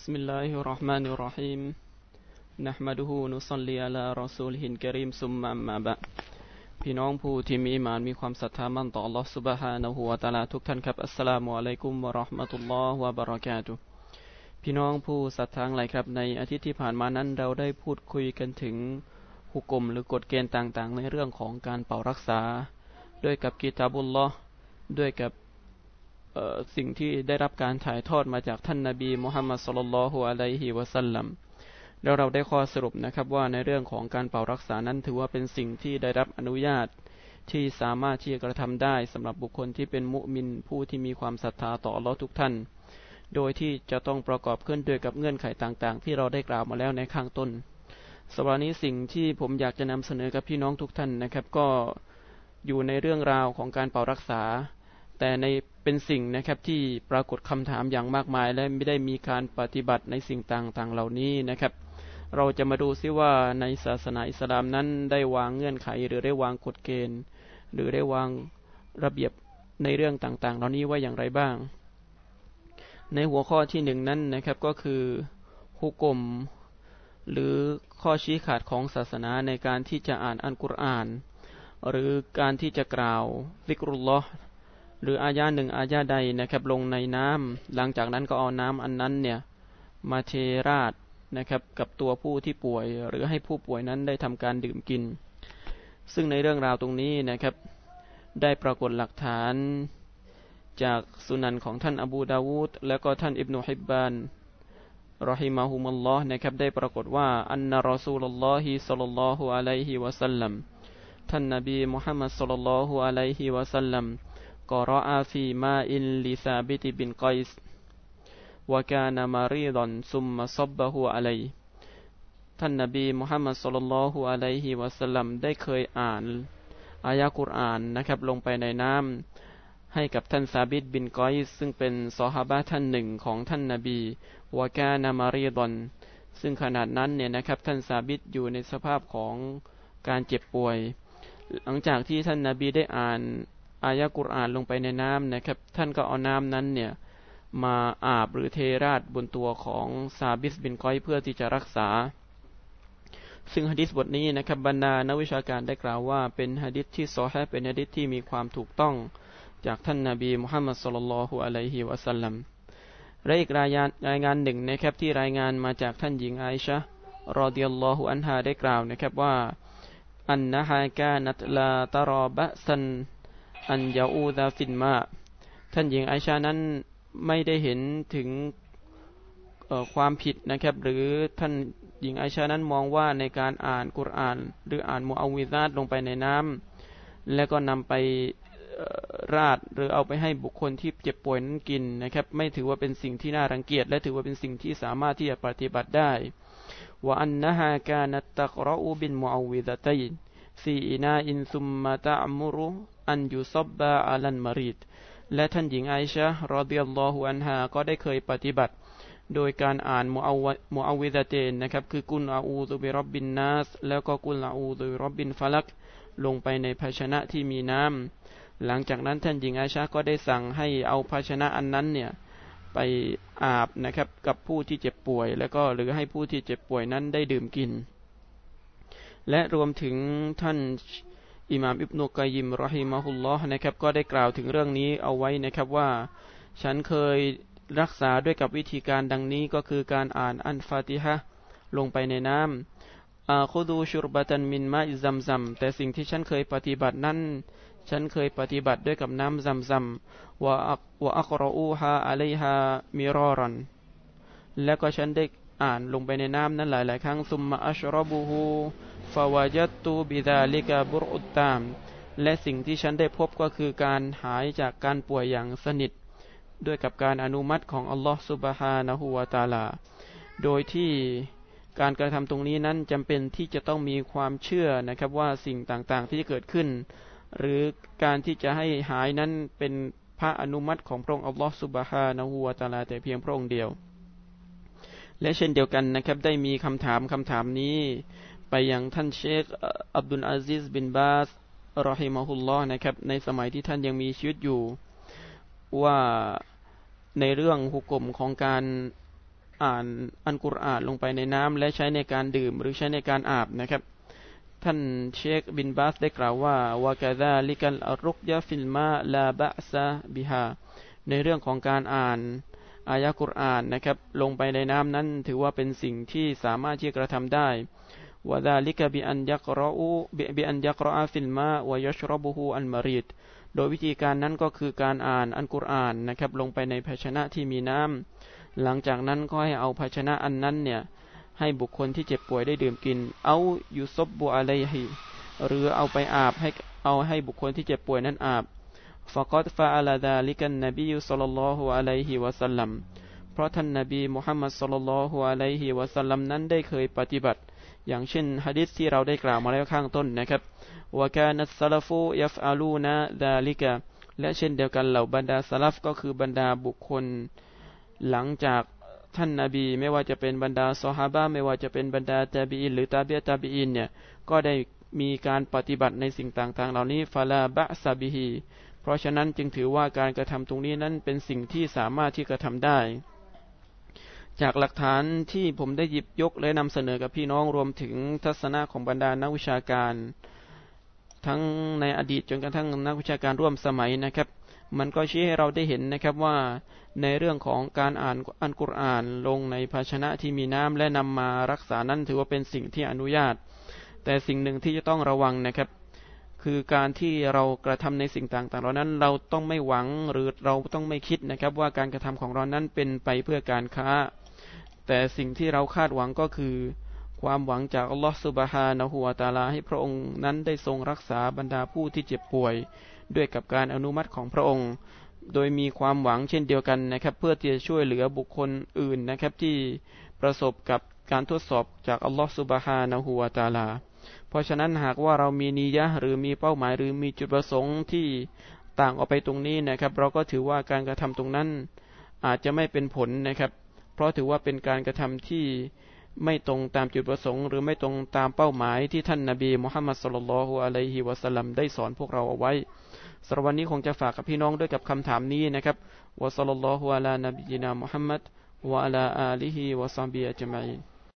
بسم الله الرحمن الرحيم نحمده ونصلي على رسوله الكريم ثم أما بعد พี่น้องผู้ที่มีมานมีความศรัทธามั่นต่อ Allah سبحانه และ تعالى ทุกท่านครับอัสสลามุอะลัยกุมวะเราะห์มะตุลลอฮ์วะบะเราะกาตุฮ์พี่น้องผู้ศรัทธาหลายครับ ในอาทิตย์ที่ผ่านมานั้นเราได้พูดคุยกันถึงหุกกลมหรือกฎเกณฑ์ต่างๆ ในเรื่องของการเป่ารักษา ด้วยกับกิตาบุลลอฮ์ด้วยกับ สิ่งที่ได้รับการถ่ายทอดมาจากท่านนาบีมุฮัมมัดสุลลัลฮุอะลัยฮิวะสัลลัมแล้วเราได้ข้อสรุปนะครับว่าในเรื่องของการเป่ารักษานั้นถือว่าเป็นสิ่งที่ได้รับอนุญาตที่สามารถที่จะกระทำได้สำหรับบุคคลที่เป็นมุมินผู้ที่มีความศรัทธาต่อลอทุกท่าน โดยที่จะต้องประกอบขึ้นด้วยกับเงื่อนไขต่างๆ ที่เราได้กล่าวมาแล้วในข้างต้นสำหรับนี้สิ่งที่ผมอยากจะนำเสนอกับพี่น้องทุกท่านนะครับ ก็อยู่ในเรื่องราวของการเป่ารักษา แต่ในเป็นสิ่งนะครับที่ปรากฏคำถามอย่างมากมาย และไม่ได้มีการปฏิบัติในสิ่งต่างๆ เหล่านี้นะครับ เราจะมาดูซิว่าในศาสนาอิสลามนั้นได้วางเงื่อนไข หรือได้วางกฎเกณฑ์ หรือได้วางระเบียบในเรื่องต่างๆ เหล่านี้ว่าอย่างไรบ้าง ในหัวข้อที่หนึ่งนั้นนะครับก็คือฮุกกลมหรือข้อชี้ขาดของศาสนาในการที่จะอ่านอัลกุรอาน หรือการที่จะกล่าวซิกรุลลอฮ์ หรืออายาหนึ่งอายาใดนะครับลงในน้ำหลังจากนั้นก็เอาน้ำอันนั้นเนี่ยมาเทราดนะครับกับตัวผู้ที่ป่วย หรือให้ผู้ป่วยนั้นได้ทำการดื่มกิน ซึ่งในเรื่องราวตรงนี้นะครับ ได้ปรากฏหลักฐานจากสุนันของท่านอบูดาวูดและก็ท่านอิบนุฮิบบานรอฮิมาฮุมัลลอฮ์นะครับได้ปรากฏว่าอันนารอซูลลลอฮิสัลลัลลอฮุอะลัยฮิวะสัลลัมท่านนบีมุฮัมมัดสัลลัลลอฮุอะลัยฮิวะสัลลัม กรอฟีมาอินลิซาบิตบินกอยส์วกานามารีดอนซุมมาซบบะฮูอะลัยท่านนบีมุฮัมมัดสุลลัลฮุอะลัยฮิวะสัลลัมได้เคยอ่านอายะกุรอานนะครับ ลงไปในน้ำให้กับท่านซาบิดบินกอยซึ่งเป็นซอฮาบะท่านหนึ่งของท่านนบีวากานามารีดอนซึ่งขนาดนั้นเนี่ยนะครับ ท่านซาบิดอยู่ในสภาพของการเจ็บป่วย หลังจากที่ท่านนาบีได้อ่าน อายะกุรอานลงไปในน้ำนะครับ ท่านก็เอาน้ำนั้นเนี่ยมาอาบหรือเทราดบนตัวของซาบิสบินก้อยเพื่อที่จะรักษา ซึ่งฮะดิษบทนี้นะครับบรรดานักวิชาการได้กล่าวว่า เป็นฮะดิษที่ซอฮเป็นฮะดิษที่มีความถูกต้องจากท่านนาบีมุฮัมมัดสุลลัลฮุอะลัยฮิวะสัลลัมและอีกรายงานรายงานหนึ่งนะครับที่รายงานมาจากท่านหญิงไอชะรอดิยัลลอฮุอันฮาได้กล่าวนะครับว่าอันนะฮากานัตลาตารอบะซัน อันยาอูดาฟินมา ท่านหญิงไอชานั้นไม่ได้เห็นถึงความผิดนะครับ หรือท่านหญิงไอชานั้นมองว่าในการอ่านกุรอาน หรืออ่านมูอาวิซาดลงไปในน้ำแล้วก็นำไปราดหรือเอาไปให้บุคคลที่เจ็บป่วยนั้นกินนะครับ ไม่ถือว่าเป็นสิ่งที่น่ารังเกียจ และถือว่าเป็นสิ่งที่สามารถที่จะปฏิบัติได้ว่าอันนะฮากานัตตะกรอูบินมูอาวิซาตัยฟีอินาอินซุมมาตะอมุรุ อันยูซอบบาอัลันมาริดและท่านหญิงไอชะรอดิยัลลอฮุอันฮาก็ได้เคยปฏิบัติ โดยการอ่านมูอาวมูอาวิดะเตนนะครับ คือกุลอาอูตุบิรบบินนัสแล้วก็กุลอาอูตุบิรบบินฟลักลงไปในภาชนะที่มีน้ำหลังจากนั้นท่านหญิงไอชาก็ได้สั่งให้เอาภาชนะอันนั้นเนี่ยไปอาบนะครับกับผู้ที่เจ็บป่วย แล้วก็หรือให้ผู้ที่เจ็บป่วยนั้นได้ดื่มกิน และรวมถึงท่าน อิหม่ามอิบนุกัยิมรอฮิมะฮุลลอฮ์นะครับ ก็ได้กล่าวถึงเรื่องนี้เอาไว้นะครับว่า ฉันเคยรักษาด้วยกับวิธีการดังนี้ก็คือการอ่านอันฟาติฮะลงไปในน้ำآخذ شربة من ماء زمزمแต่สิ่งที่ฉันเคยปฏิบัตินั้น ฉันเคยปฏิบัติด้วยกับน้ำซัมซัมว่า وأقرؤها عليها مراراแล้วก็ฉันได้ อ่านลงไปในน้ำนั้นหลาย ๆ ครั้งثم أشربه فوجدت بذلك البرء التام และสิ่งที่ฉันได้พบก็คือการหายจากการป่วยอย่างสนิท ด้วยกับการอนุมัติของอัลลอฮฺสุบฮานะฮูวาตาลา โดยที่การกระทำตรงนี้นั้นจำเป็นที่จะต้องมีความเชื่อนะครับว่าสิ่งต่างๆที่จะเกิดขึ้น หรือการที่จะให้หายนั้นเป็นพระอนุมัติของพระองค์อัลลอฮฺสุบฮานะฮูวาตาลาแต่เพียงพระองค์เดียว และเช่นเดียวกันนะครับ ได้มีคำถามคำถามนี้ ไปยังท่านเชคอับดุลอาซิสบินบาสรอฮิมะฮุลลอฮ์นะครับ ในสมัยที่ท่านยังมีชีวิตอยู่ ว่าในเรื่องหุก่มของการอ่านอันกุรอานลงไปในน้ำและใช้ในการดื่มหรือใช้ในการอาบนะครับ ท่านเชคบินบาสได้กล่าวว่าوكذلك الرقية في الماء لا بأس بهاในเรื่องของการอ่าน อายะกุรอานนะครับ ลงไปในน้ำนั้น ถือว่าเป็นสิ่งที่สามารถที่จะกระทำได้وذلك بأن يقرأ بأن يقرأ في الماء ويشربه المريضโดยวิธีการนั้นก็คือการอ่านอันกุรอานนะครับ ลงไปในภาชนะที่มีน้ำหลังจากนั้นก็ให้เอาภาชนะอันนั้นเนี่ยให้บุคคลที่เจ็บป่วยได้ดื่มกิน أو يصب عليهหรือเอาไปอาบให้เอาให้บุคคลที่เจ็บป่วยนั้นอาบ فقد فعل ذلك النبي صلى الله عليه وسلمเพราะท่านนบีมุฮัมมัดสลลัลฮุอะลัยฮิวะสัลลัมนั้นได้เคยปฏิบัติ อย่างเช่นฮะดิษที่เราได้กล่าวมาแล้วข้างต้นนะครับวกานัสลฟูยัฟอาลูนะดาลิกะและเช่นเดียวกันเหล่าบรรดาสลัฟก็คือบรรดาบุคคล หลังจากท่านนาบีไม่ว่าจะเป็นบรรดาซอฮาบะไม่ว่าจะเป็นบรรดาตาบีอินหรือตาเบียตาบีอินเนี่ยก็ได้ มีการปฏิบัติในสิ่งต่างๆ เหล่านี้ฟาลาบะซาบิฮีเพราะฉะนั้นจึงถือว่าการกระทำตรงนี้นั้นเป็นสิ่งที่สามารถที่กระทำได้ จากหลักฐานที่ผมได้หยิบยกและนำเสนอกับพี่น้องรวมถึงทัศนะของบรรดานักวิชาการ ทั้งในอดีตจนกระทั่งนักวิชาการร่วมสมัยนะครับ มันก็ชี้ให้เราได้เห็นนะครับว่าในเรื่องของการอ่านอันกุรอานลงในภาชนะที่มีน้ำและนำมารักษานั้นถือว่าเป็นสิ่งที่อนุญาต แต่สิ่งหนึ่งที่จะต้องระวังนะครับ คือการที่เรากระทำในสิ่งต่างๆเหล่านั้นเราต้องไม่หวังหรือเราต้องไม่คิดนะครับ ว่าการกระทำของเรานั้นเป็นไปเพื่อการค้า แต่สิ่งที่เราคาดหวังก็คือ ความหวังจากอัลลอฮฺสุบฮานะฮูวาตาลาให้พระองค์นั้นได้ทรงรักษาบรรดาผู้ที่เจ็บป่วย ด้วยกับการอนุมัติของพระองค์โดยมีความหวังเช่นเดียวกันนะครับ เพื่อที่จะช่วยเหลือบุคคลอื่นนะครับที่ประสบกับการทดสอบจากอัลลอฮฺสุบฮานะฮูวาตาลา เพราะฉะนั้นหากว่าเรามีนิยะหรือมีเป้าหมายหรือมีจุดประสงค์ที่ต่างออกไปตรงนี้นะครับ เราก็ถือว่าการกระทำตรงนั้นอาจจะไม่เป็นผลนะครับ เพราะถือว่าเป็นการกระทำที่ไม่ตรงตามจุดประสงค์ หรือไม่ตรงตามเป้าหมายที่ท่านนาบีมุฮัมมัดสุลลัลฮุอะลัยฮิวะสัลลัมได้สอนพวกเราเอาไว้สำหรับวันนี้คงจะฝากกับพี่น้องด้วยกับคำถามนี้นะครับวะสัลลัลลอฮุอะลานบีนามุฮัมมัดวะอะลาอาลีฮิวะซัมบีอัจมัย